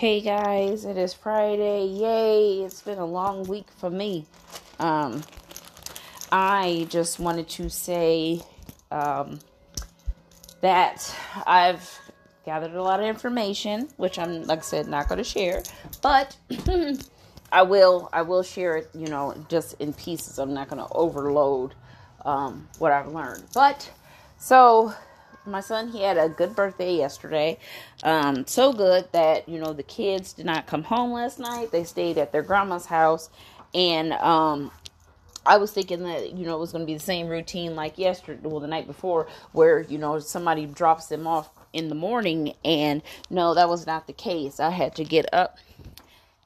Hey guys, it is Friday. Yay! It's been a long week for me. Um, I just wanted to say um, that I've gathered a lot of information, which I'm, like I said, not going to share, but I will. I will share it. You know, just in pieces. I'm not going to overload um, what I've learned. But so my son he had a good birthday yesterday. Um, so good that you know the kids did not come home last night. They stayed at their grandma's house. And um, I was thinking that you know it was going to be the same routine like yesterday, well the night before, where you know somebody drops them off in the morning, and no, that was not the case. I had to get up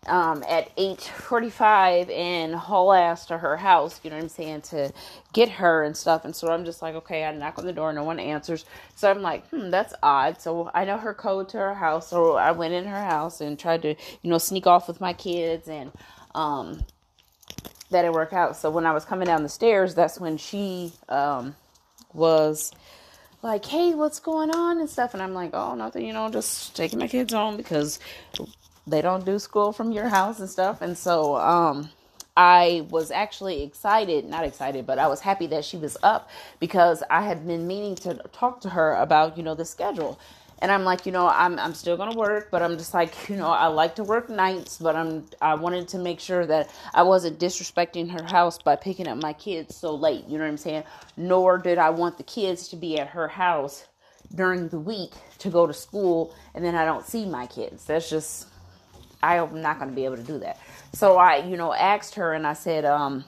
um, at 8.45 and haul ass to her house, you know what I'm saying, to get her and stuff. And so I'm just like, okay, I knock on the door, no one answers. So I'm like, hmm, that's odd. So I know her code to her house. So I went in her house and tried to, you know, sneak off with my kids and, um, that didn't work out. So when I was coming down the stairs, that's when she, um, was like, hey, what's going on and stuff. And I'm like, oh, nothing, you know, just taking my kids home because they don't do school from your house and stuff. And so, um, I was actually excited, not excited, but I was happy that she was up because I had been meaning to talk to her about, you know, the schedule. And I'm like, you know, I'm I'm still gonna work, but I'm just like, you know, I like to work nights, but I'm I wanted to make sure that I wasn't disrespecting her house by picking up my kids so late. You know what I'm saying? Nor did I want the kids to be at her house during the week to go to school, and then I don't see my kids. That's just I'm not going to be able to do that. So I, you know, asked her and I said, um,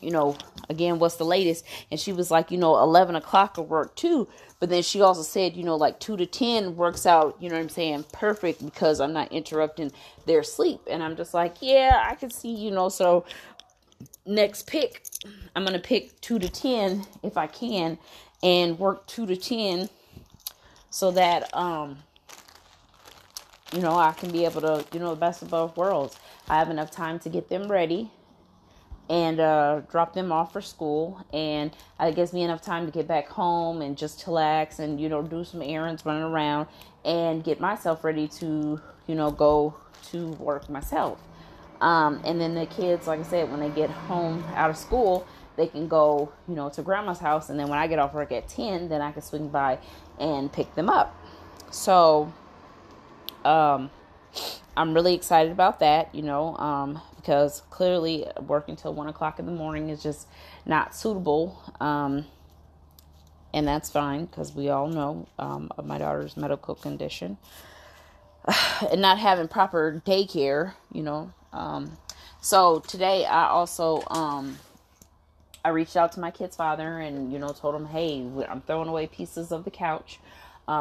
you know, again, what's the latest? And she was like, you know, 11 o'clock will work too. But then she also said, you know, like 2 to 10 works out, you know what I'm saying, perfect because I'm not interrupting their sleep. And I'm just like, yeah, I can see, you know, so next pick, I'm going to pick 2 to 10 if I can and work 2 to 10 so that, um, you know, I can be able to, you know, the best of both worlds. I have enough time to get them ready and uh, drop them off for school, and it gives me enough time to get back home and just chillax and you know do some errands, running around, and get myself ready to you know go to work myself. Um, and then the kids, like I said, when they get home out of school, they can go you know to grandma's house, and then when I get off work at ten, then I can swing by and pick them up. So um, I'm really excited about that, you know, um, because clearly working till one o'clock in the morning is just not suitable. Um, and that's fine because we all know um, of my daughter's medical condition and not having proper daycare, you know. Um, so today I also um, I reached out to my kid's father and you know told him, hey, I'm throwing away pieces of the couch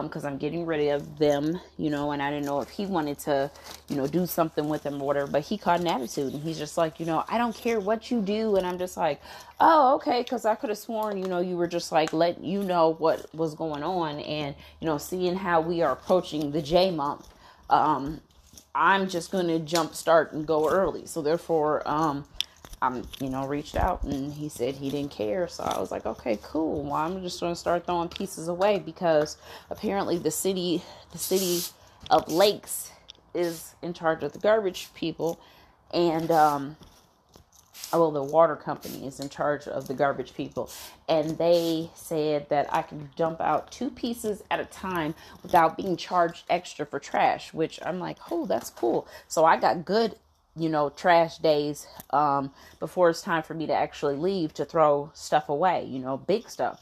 because um, I'm getting rid of them, you know, and I didn't know if he wanted to, you know, do something with them or whatever. But he caught an attitude and he's just like, you know, I don't care what you do. And I'm just like, oh, okay, because I could have sworn, you know, you were just like letting you know what was going on and, you know, seeing how we are approaching the J month. Um, I'm just going to jump start and go early. So therefore, um, I'm, you know, reached out and he said he didn't care. So I was like, okay, cool. Well, I'm just going to start throwing pieces away because apparently the city, the city of Lakes is in charge of the garbage people. And, um, well, the water company is in charge of the garbage people. And they said that I can dump out two pieces at a time without being charged extra for trash, which I'm like, oh, that's cool. So I got good you know, trash days um, before it's time for me to actually leave to throw stuff away, you know, big stuff.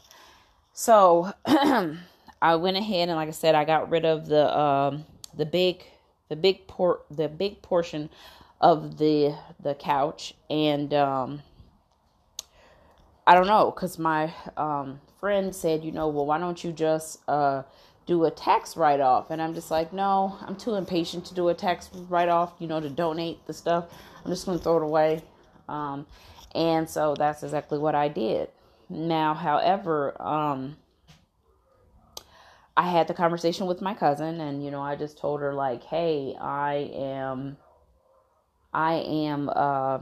So I went ahead and, like I said, I got rid of the um, the big the big por the big portion of the the couch, and um, I don't know, cause my um, friend said, you know, well, why don't you just uh, do a tax write off. And I'm just like, no, I'm too impatient to do a tax write off, you know, to donate the stuff. I'm just going to throw it away. Um, and so that's exactly what I did. Now, however, um, I had the conversation with my cousin, and you know, I just told her like, "Hey, I am, I am uh,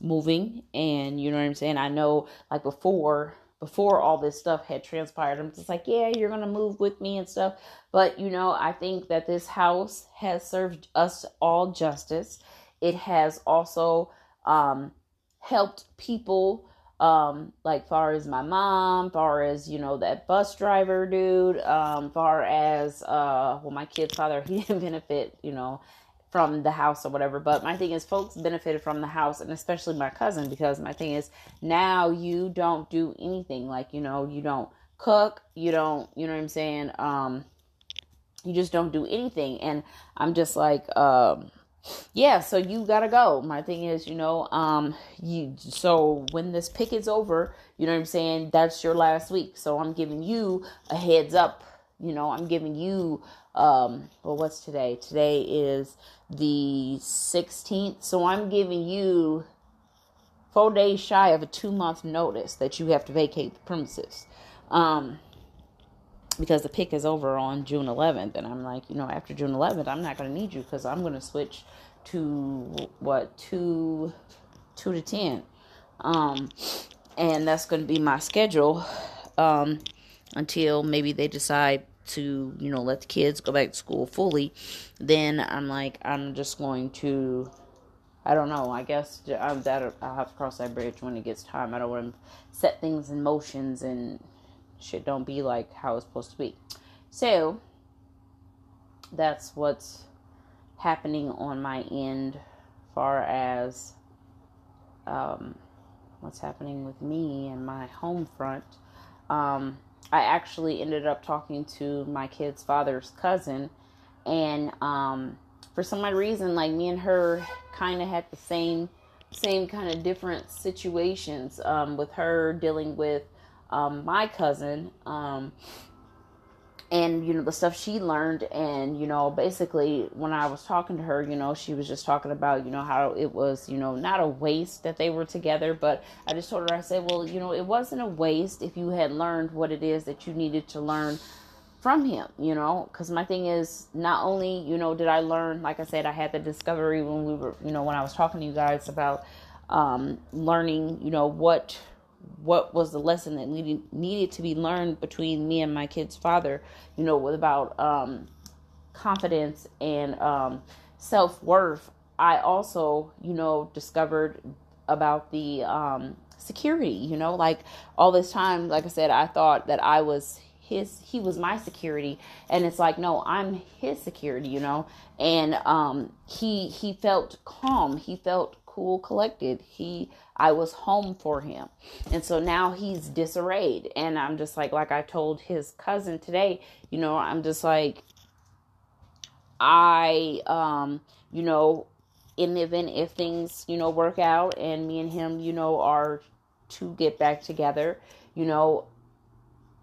moving, and you know what I'm saying. I know, like before, before all this stuff had transpired. I'm just like, yeah, you're going to move with me and stuff. But, you know, I think that this house has served us all justice. It has also um, helped people um like far as my mom far as you know that bus driver dude um far as uh well my kid's father he didn't benefit you know from the house or whatever but my thing is folks benefited from the house and especially my cousin because my thing is now you don't do anything like you know you don't cook you don't you know what i'm saying um you just don't do anything and i'm just like um yeah, so you gotta go. My thing is, you know, um, you so when this pick is over, you know what I'm saying, that's your last week. So I'm giving you a heads up, you know, I'm giving you um well what's today? Today is the 16th. So I'm giving you four days shy of a two month notice that you have to vacate the premises. Um because the pick is over on June 11th. And I'm like, you know, after June 11th, I'm not going to need you because I'm going to switch to what, two, two to 10. Um, and that's going to be my schedule um, until maybe they decide to, you know, let the kids go back to school fully. Then I'm like, I'm just going to. I don't know. I guess I'm that I'll have to cross that bridge when it gets time. I don't want to set things in motions and shit don't be like how it's supposed to be. So that's what's happening on my end far as um, what's happening with me and my home front. Um, I actually ended up talking to my kid's father's cousin, and um, for some odd reason, like me and her kind of had the same same kind of different situations um, with her dealing with um, my cousin um, and you know the stuff she learned and you know basically when i was talking to her you know she was just talking about you know how it was you know not a waste that they were together but i just told her i said well you know it wasn't a waste if you had learned what it is that you needed to learn from him you know because my thing is not only you know did i learn like i said i had the discovery when we were you know when i was talking to you guys about um, learning you know what what was the lesson that needed needed to be learned between me and my kid's father you know about um, confidence and um, self-worth i also you know discovered about the um, security you know like all this time like i said i thought that i was his he was my security and it's like no i'm his security you know and um he he felt calm he felt cool collected he I was home for him. And so now he's disarrayed. And I'm just like, like I told his cousin today, you know, I'm just like, I, um, you know, in the event if things, you know, work out and me and him, you know, are to get back together, you know,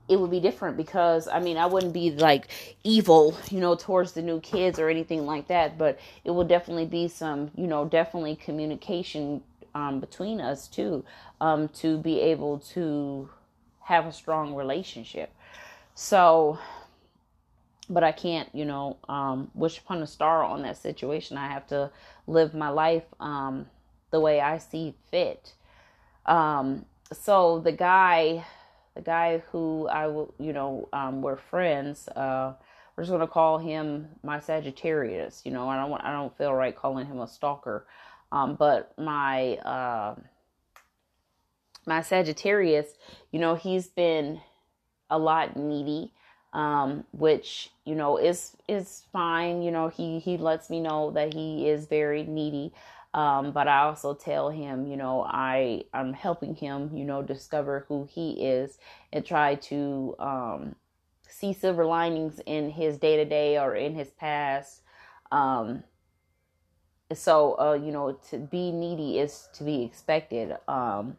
it would be different because I mean I wouldn't be like evil, you know, towards the new kids or anything like that, but it will definitely be some, you know, definitely communication um, between us too um, to be able to have a strong relationship. So, but I can't, you know, um, wish upon a star on that situation. I have to live my life um, the way I see fit. Um, so the guy, the guy who I will, you know, um, we're friends. Uh, we're just gonna call him my Sagittarius. You know, I don't want, I don't feel right calling him a stalker. Um, but my uh, my Sagittarius, you know, he's been a lot needy, um, which you know is is fine. You know, he he lets me know that he is very needy. Um, but I also tell him, you know, I I'm helping him, you know, discover who he is and try to um, see silver linings in his day to day or in his past. Um, so uh you know to be needy is to be expected um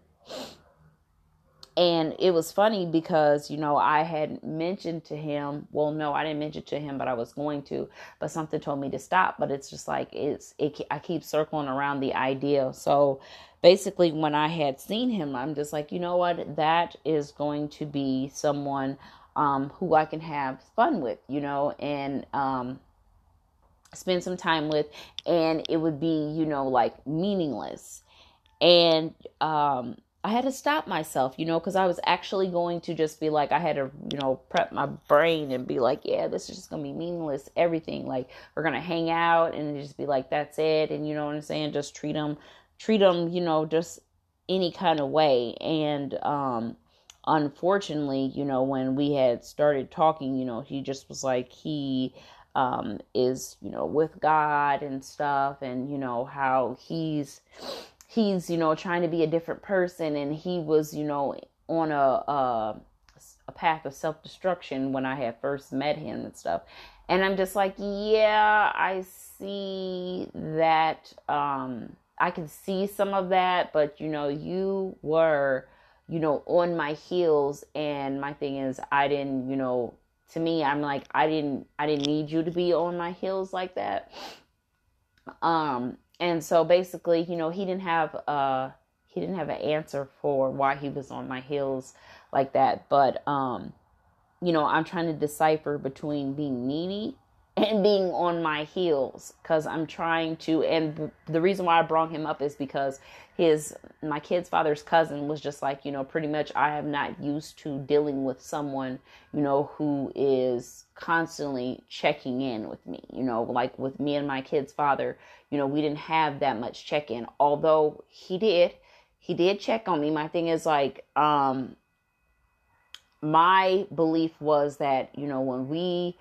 and it was funny because you know i had mentioned to him well no i didn't mention to him but i was going to but something told me to stop. But it's just like it's it i keep circling around the idea. So basically when i had seen him i'm just like you know what? That is going to be someone um who i can have fun with you know and um spend some time with. And it would be you know like meaningless. And um I had to stop myself, you know, because I was actually going to just be like, I had to, you know, prep my brain and be like, yeah, this is just going to be meaningless, everything. Like, we're going to hang out and just be like, that's it. And you know what I'm saying? Just treat them, treat them, you know, just any kind of way. And, um, unfortunately, you know, when we had started talking, you know, he just was like, he, um, is, you know, with God and stuff, and, you know, how he's, he's you know trying to be a different person and he was you know on a a, a path of self-destruction when i had first met him and stuff. And i'm just like yeah i see that um i can see some of that but you know you were you know on my heels. And my thing is i didn't you know to me i'm like i didn't i didn't need you to be on my heels like that. Um and so basically, you know, he didn't have uh he didn't have an answer for why he was on my heels like that. But um, you know, I'm trying to decipher between being needy and being on my heels because I'm trying to. And the reason why I brought him up is because his my kid's father's cousin was just like you know pretty much I have not used to dealing with someone you know who is constantly checking in with me. You know, like with me and my kid's father, you know, we didn't have that much check in. Although he did, he did check on me. My thing is like, um, my belief was that, you know, when we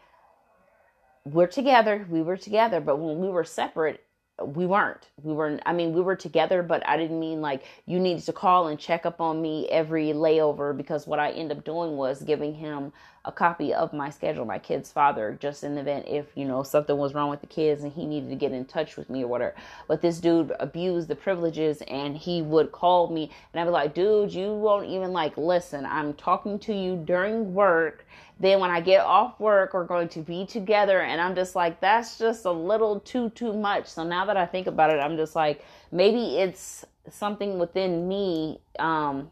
were together, we were together, but when we were separate, we weren't. We were i mean we were together but i didn't mean like you needed to call and check up on me every layover because what i ended up doing was giving him a copy of my schedule my kid's father just in the event if you know something was wrong with the kids and he needed to get in touch with me or whatever. But this dude abused the privileges and he would call me and i'd be like dude you won't even like listen i'm talking to you during work then when I get off work, we're going to be together. And I'm just like, that's just a little too, too much. So now that I think about it, I'm just like, maybe it's something within me. Um,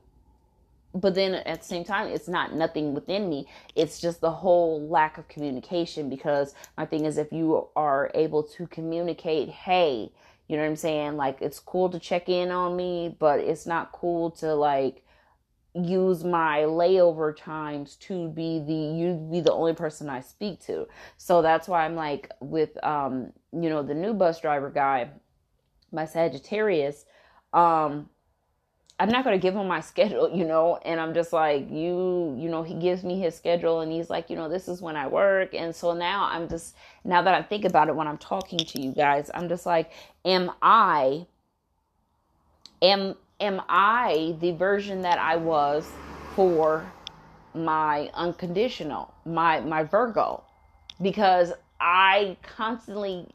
but then at the same time, it's not nothing within me. It's just the whole lack of communication because my thing is, if you are able to communicate, hey, you know what I'm saying? Like, it's cool to check in on me, but it's not cool to like, use my layover times to be the you be the only person I speak to. So that's why I'm like with um you know the new bus driver guy, my Sagittarius, um I'm not going to give him my schedule, you know, and I'm just like, you, you know, he gives me his schedule and he's like, you know, this is when I work. And so now I'm just, now that I think about it when I'm talking to you guys, I'm just like, am I, am, am I the version that I was for my unconditional, my my Virgo? Because I constantly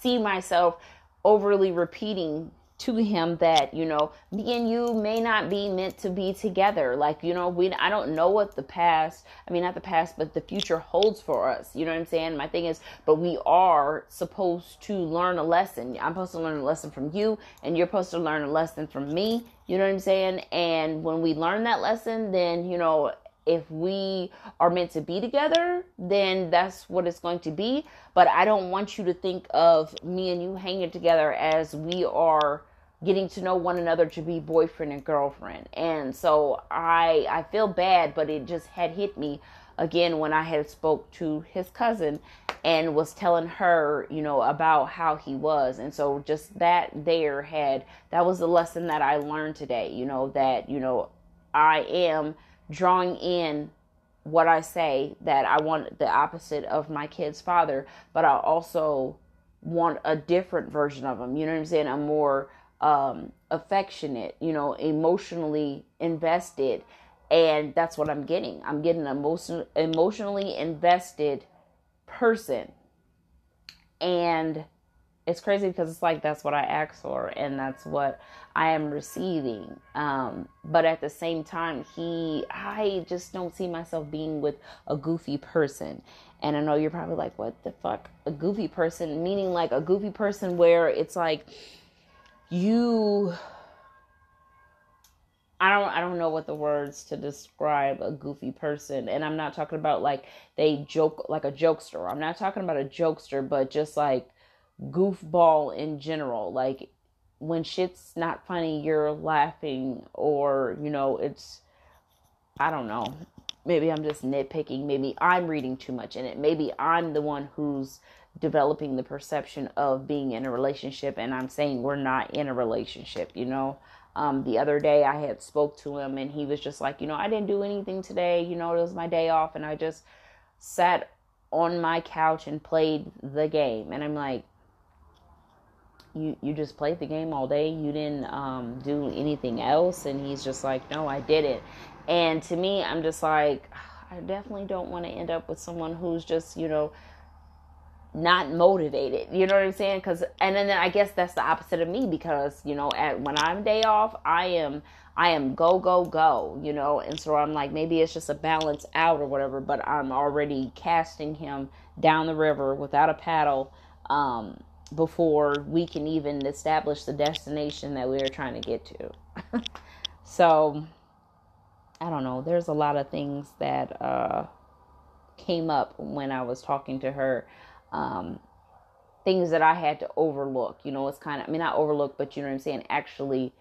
see myself overly repeating to him that you know me and you may not be meant to be together. Like you know we i don't know what the past i mean not the past but the future holds for us. You know what i'm saying? My thing is but we are supposed to learn a lesson. I'm supposed to learn a lesson from you and you're supposed to learn a lesson from me. You know what i'm saying? And when we learn that lesson then you know if we are meant to be together, then that's what it's going to be. But I don't want you to think of me and you hanging together as we are getting to know one another to be boyfriend and girlfriend. And so I I feel bad, but it just had hit me again when I had spoke to his cousin and was telling her, you know, about how he was. And so just that there had that was the lesson that I learned today, you know, that, you know, I am drawing in what I say that I want the opposite of my kid's father, but I also want a different version of him. You know what I'm saying? A more um, affectionate, you know, emotionally invested. And that's what I'm getting. I'm getting an emotion, emotionally invested person. And it's crazy because it's like that's what I asked for and that's what I am receiving. Um, but at the same time, he, I just don't see myself being with a goofy person. And I know you're probably like, what the fuck? A goofy person, meaning like a goofy person where it's like, you I don't I don't know what the words to describe a goofy person and I'm not talking about like they joke like a jokester. I'm not talking about a jokester but just like goofball in general. Like when shit's not funny, you're laughing, or, you know, it's, I don't know. Maybe I'm just nitpicking. Maybe I'm reading too much in it. Maybe I'm the one who's developing the perception of being in a relationship and I'm saying we're not in a relationship, you know. Um, the other day I had spoke to him and he was just like, you know, I didn't do anything today, you know, it was my day off and I just sat on my couch and played the game. And I'm like you you just played the game all day? You didn't um, do anything else? And he's just like no I didn't. And to me I'm just like I definitely don't want to end up with someone who's just you know not motivated. You know what I'm saying? Because and then I guess that's the opposite of me because you know at when I'm day off, I am I am go go go. You know, and so I'm like maybe it's just a balance out or whatever. But I'm already casting him down the river without a paddle um, before we can even establish the destination that we are trying to get to. so I don't know. There's a lot of things that uh, came up when I was talking to her um, things that I had to overlook. You know, it's kind of, I mean, not overlook, but you know what I'm saying? Actually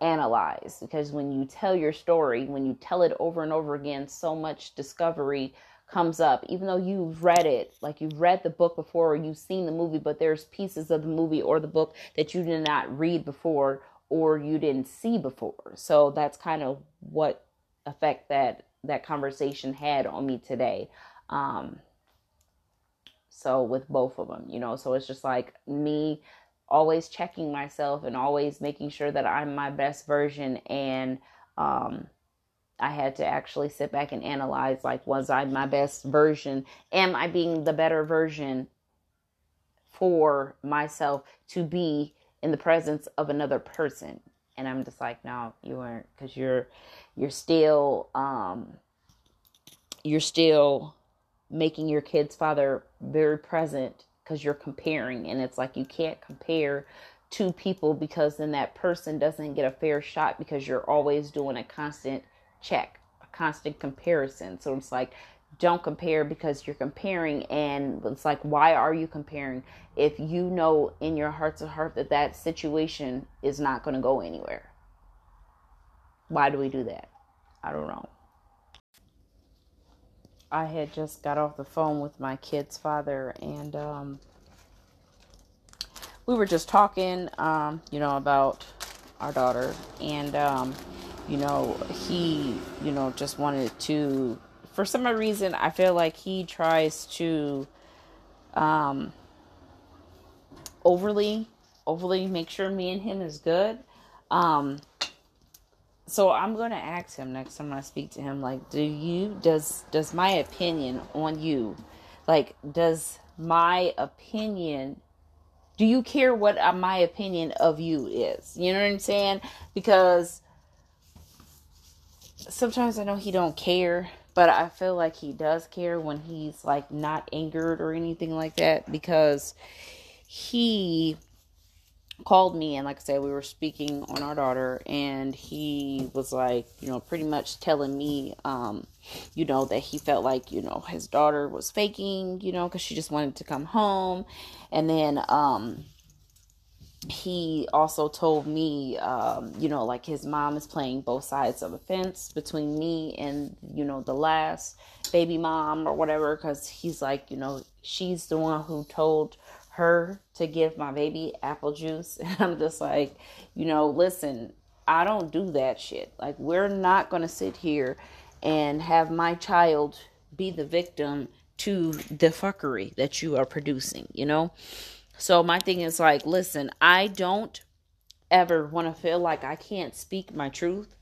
analyze. Because when you tell your story, when you tell it over and over again, so much discovery comes up. Even though you've read it, like you've read the book before or you've seen the movie, but there's pieces of the movie or the book that you did not read before or you didn't see before. So that's kind of what effect that that conversation had on me today. Um, so with both of them, you know, so it's just like me always checking myself and always making sure that I'm my best version and um I had to actually sit back and analyze like was I my best version? Am I being the better version for myself to be in the presence of another person? And I'm just like, no, you weren't cuz you're you're still um you're still making your kid's father very present because you're comparing and it's like you can't compare two people because then that person doesn't get a fair shot because you're always doing a constant check a constant comparison. So it's like don't compare because you're comparing and it's like why are you comparing? If you know in your hearts of heart that that situation is not going to go anywhere why do we do that? I don't know I had just got off the phone with my kid's father, and um, we were just talking, um, you know, about our daughter, and um, you know, he, you know, just wanted to. For some reason, I feel like he tries to um, overly, overly make sure me and him is good. Um, so I'm going to ask him next time I speak to him like do you does does my opinion on you like does my opinion do you care what uh, my opinion of you is? You know what I'm saying? Because sometimes I know he don't care but I feel like he does care when he's like not angered or anything like that because he called me and like I said we were speaking on our daughter and he was like you know pretty much telling me um you know that he felt like you know his daughter was faking you know cuz she just wanted to come home. And then um he also told me um you know like his mom is playing both sides of the fence between me and you know the last baby mom or whatever cuz he's like you know she's the one who told her to give my baby apple juice. And I'm just like, you know, listen, I don't do that shit. Like, we're not going to sit here and have my child be the victim to the fuckery that you are producing, you know? So, my thing is like, listen, I don't ever want to feel like I can't speak my truth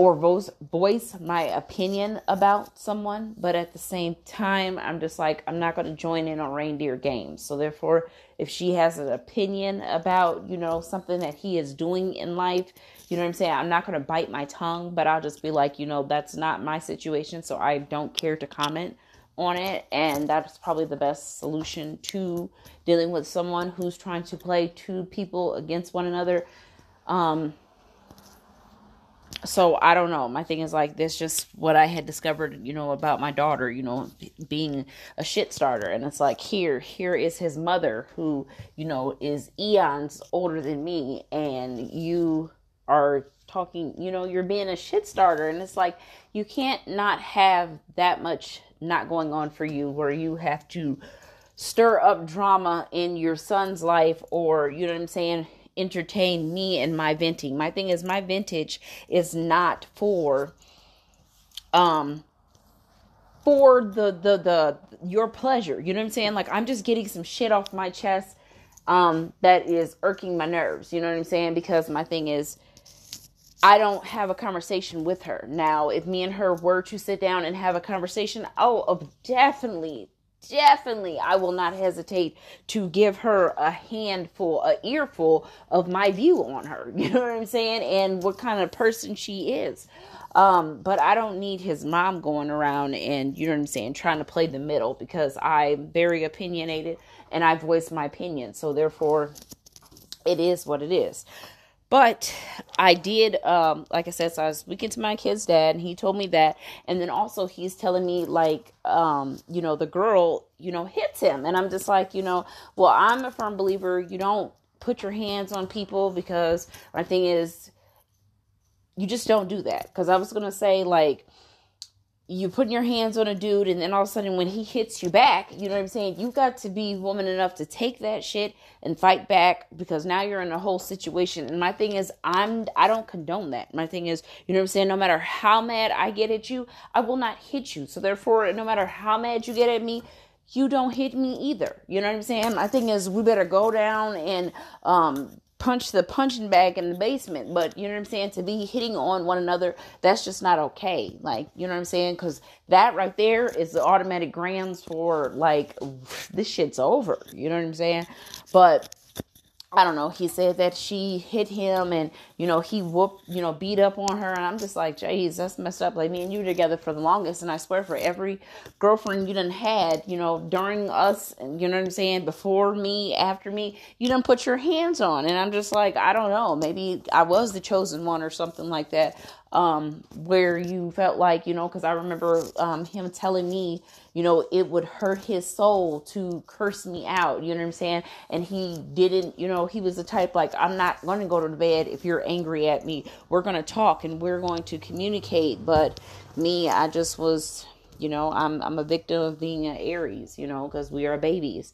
or voice voice my opinion about someone, but at the same time, I'm just like I'm not going to join in on reindeer games. So therefore, if she has an opinion about you know something that he is doing in life, you know what I'm saying, I'm not going to bite my tongue, but I'll just be like, you know, that's not my situation, so I don't care to comment on it, and that's probably the best solution to dealing with someone who's trying to play two people against one another. Um, so I don't know. My thing is like this just what I had discovered, you know, about my daughter, you know, being a shit starter. And it's like here, here is his mother who, you know, is eons older than me and you are talking, you know, you're being a shit starter and it's like you can't not have that much not going on for you where you have to stir up drama in your son's life or you know what I'm saying entertain me and my venting. My thing is my vintage is not for um for the the the your pleasure. You know what I'm saying? Like I'm just getting some shit off my chest um that is irking my nerves. You know what I'm saying? Because my thing is I don't have a conversation with her. Now, if me and her were to sit down and have a conversation, oh, definitely definitely I will not hesitate to give her a handful, a earful of my view on her. You know what I'm saying? And what kind of person she is. Um, but I don't need his mom going around and you know what I'm saying, trying to play the middle because I'm very opinionated and I voice my opinion. So therefore it is what it is. But I did, um, like I said, so I was speaking to my kid's dad, and he told me that. And then also, he's telling me, like, um, you know, the girl, you know, hits him. And I'm just like, you know, well, I'm a firm believer you don't put your hands on people because my thing is, you just don't do that. Because I was going to say, like, you putting your hands on a dude and then all of a sudden when he hits you back, you know what I'm saying? You've got to be woman enough to take that shit and fight back because now you're in a whole situation. And my thing is I'm I don't condone that. My thing is, you know what I'm saying, no matter how mad I get at you, I will not hit you. So therefore, no matter how mad you get at me, you don't hit me either. You know what I'm saying? My thing is we better go down and um punch the punching bag in the basement. But you know what I'm saying? To be hitting on one another, that's just not okay. Like, you know what I'm saying? Because that right there is the automatic grounds for like, this shit's over. You know what I'm saying? But I don't know. He said that she hit him and, you know, he whooped, you know, beat up on her. And I'm just like, jeez, that's messed up. Like, me and you together for the longest. And I swear, for every girlfriend you done had, you know, during us, and you know what I'm saying, before me, after me, you done put your hands on. And I'm just like, I don't know. Maybe I was the chosen one or something like that um, where you felt like, you know, because I remember um, him telling me, you know, it would hurt his soul to curse me out. You know what I'm saying? And he didn't, you know, he was the type like, I'm not going to go to bed if you're angry at me. We're going to talk and we're going to communicate. But me, I just was, you know, I'm, I'm a victim of being an Aries, you know, because we are babies.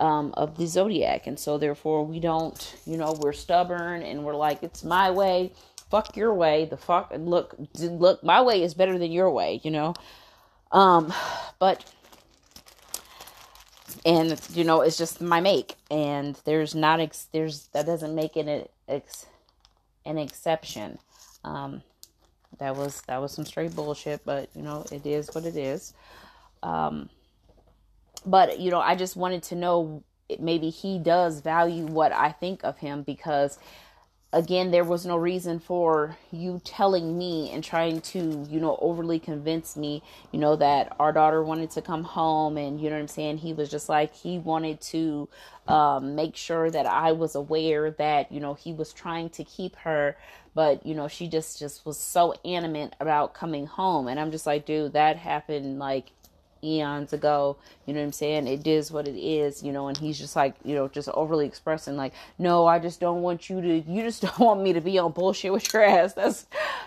Um, of the zodiac, and so therefore we don't, you know, we're stubborn and we're like, it's my way fuck your way the fuck and look look my way is better than your way you know um but and you know it's just my make and there's not ex- there's that doesn't make it an, ex, an exception. Um that was that was some straight bullshit but you know it is what it is. Um but you know i just wanted to know maybe he does value what i think of him because again there was no reason for you telling me and trying to you know overly convince me you know that our daughter wanted to come home and you know what i'm saying? He was just like he wanted to um, make sure that i was aware that you know he was trying to keep her. But you know she just just was so animate about coming home. And i'm just like dude that happened like eons ago. You know what I'm saying? It is what it is, you know, and he's just like, you know, just overly expressing like, no, I just don't want you to you just don't want me to be on bullshit with your ass. That's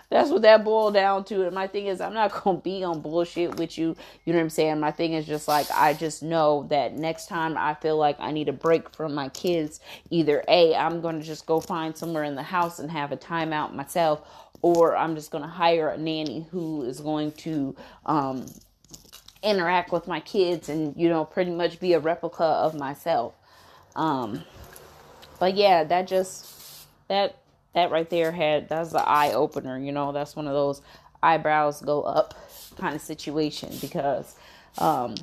that's what that boiled down to. And my thing is I'm not gonna be on bullshit with you. You know what I'm saying? My thing is just like I just know that next time I feel like I need a break from my kids, either A, I'm gonna just go find somewhere in the house and have a timeout myself, or I'm just gonna hire a nanny who is going to um interact with my kids and you know pretty much be a replica of myself. Um but yeah that just that that right there had that's the eye opener you know? That's one of those eyebrows go up kind of situation because um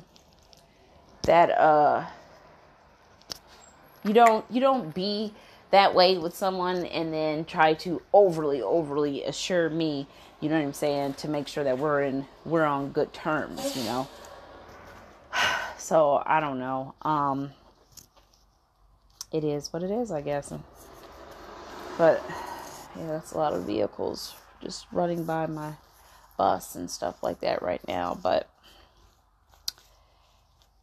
that uh you don't you don't be that way with someone and then try to overly overly assure me you know what i'm saying to make sure that we're in we're on good terms you know so i don't know um it is what it is i guess but yeah that's a lot of vehicles just running by my bus and stuff like that right now. But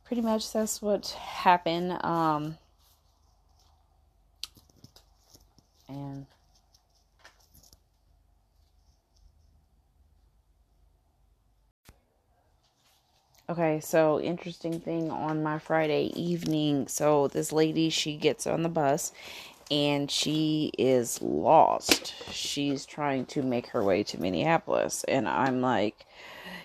pretty much that's what happened. Um, and Okay, so interesting thing on my Friday evening. So this lady, she gets on the bus and she is lost. She's trying to make her way to Minneapolis and I'm like,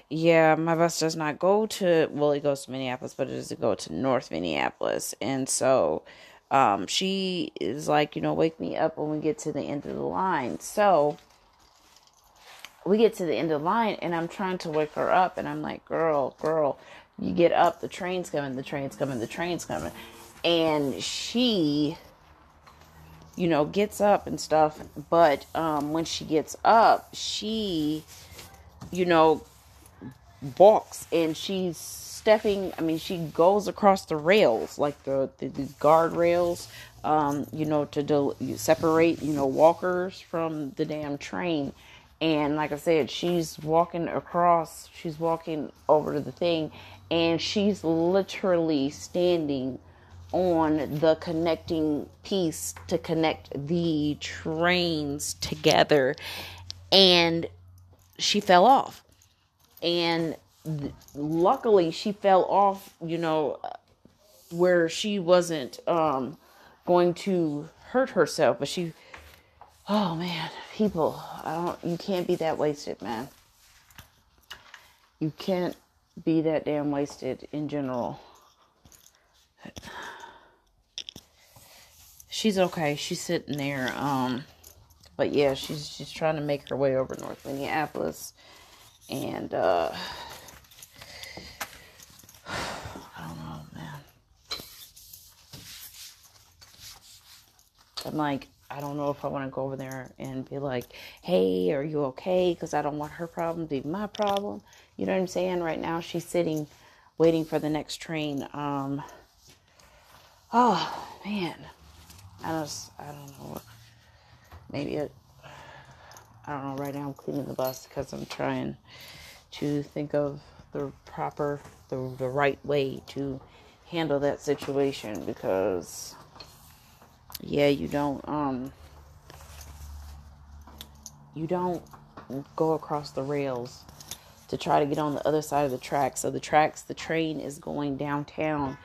yeah, my bus does not go to well, it goes to Minneapolis, but it doesn't go to North Minneapolis. And so um she is like, you know, wake me up when we get to the end of the line. So we get to the end of the line and I'm trying to wake her up and I'm like, girl, girl, you get up, the train's coming, the train's coming, the train's coming. And she, you know, gets up and stuff, but um, when she gets up, she, you know, balks and she's stepping, I mean, she goes across the rails, like the, the, the guardrails, um, you know, to separate, you know, walkers from the damn train and like I said, she's walking across, she's walking over to the thing, and she's literally standing on the connecting piece to connect the trains together. And she fell off. And luckily, she fell off, you know, where she wasn't um, going to hurt herself, but she Oh man, people, I don't you can't be that wasted, man. You can't be that damn wasted in general. She's okay. She's sitting there um but yeah, she's she's trying to make her way over North Minneapolis and uh I don't know, man. I'm like I don't know if I want to go over there and be like, hey, are you okay? Because I don't want her problem to be my problem. You know what I'm saying? Right now, she's sitting waiting for the next train. Um, oh, man. I just, I don't know. Maybe it, I don't know. Right now, I'm cleaning the bus because I'm trying to think of the proper, the, the right way to handle that situation because yeah, you don't um you don't go across the rails to try to get on the other side of the track. So the tracks, the train is going downtown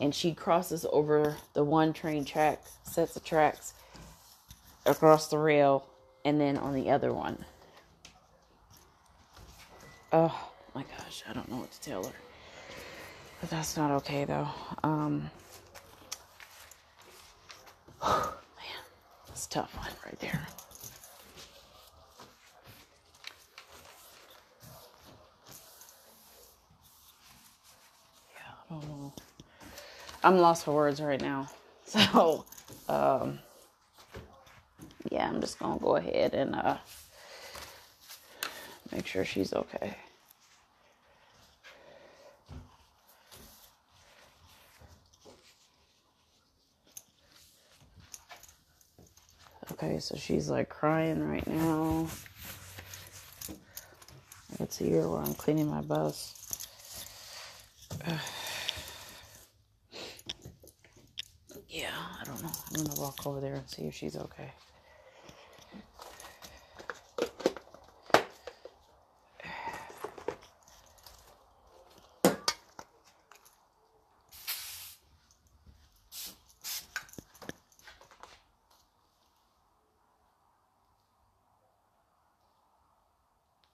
and she crosses over the one train track, sets of tracks across the rail and then on the other one. Oh my gosh, I don't know what to tell her. But that's not okay though. Um Man, that's tough one right there. Yeah, I don't know. I'm lost for words right now. So, um, yeah, I'm just gonna go ahead and uh, make sure she's okay. Okay, so she's like crying right now. I can see her while I'm cleaning my bus. yeah, I don't know. I'm gonna walk over there and see if she's okay.